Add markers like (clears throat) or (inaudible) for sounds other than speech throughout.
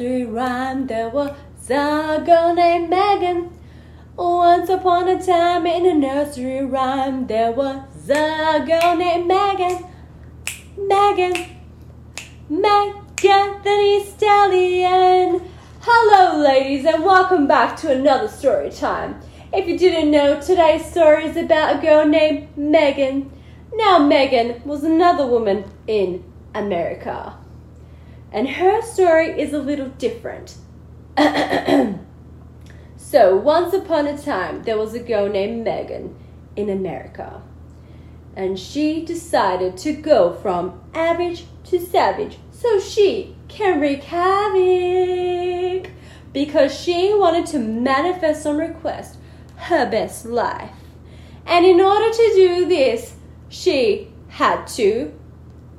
nursery rhyme, there was a girl named Megan. Once upon a time in a nursery rhyme, there was a girl named Megan. Megan. Megan Thee Stallion. Hello, ladies, and welcome back to another story time. If you didn't know, today's story is about a girl named Megan. Now, Megan was another woman in America. And her story is a little different. (clears throat) so, once upon a time, there was a girl named Megan in America. And she decided to go from average to savage so she can wreak havoc because she wanted to manifest on request her best life. And in order to do this, she had to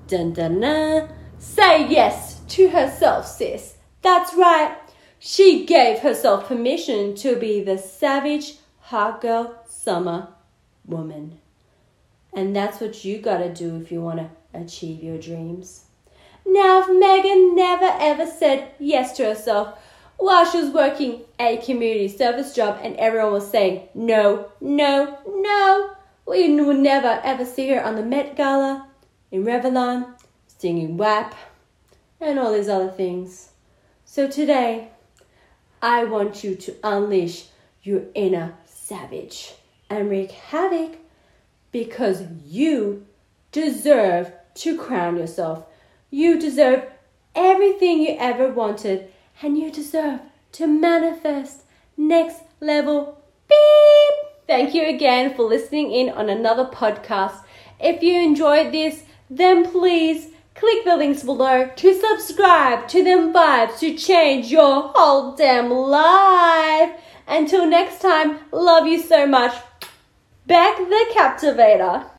dun dun dun say yes to herself, sis. That's right. She gave herself permission to be the savage hot girl summer woman. And that's what you gotta do if you wanna achieve your dreams. Now, if Megan never ever said yes to herself while she was working a community service job and everyone was saying no, no, no, we would never ever see her on the Met Gala, in Revlon, singing WAP, and all these other things. So today, I want you to unleash your inner savage and wreak havoc because you deserve to crown yourself. You deserve everything you ever wanted, and you deserve to manifest next level. Beep! Thank you again for listening in on another podcast. If you enjoyed this, then please click the links below to subscribe to them vibes to change your whole damn life. Until next time, love you so much. Bec the Captivator.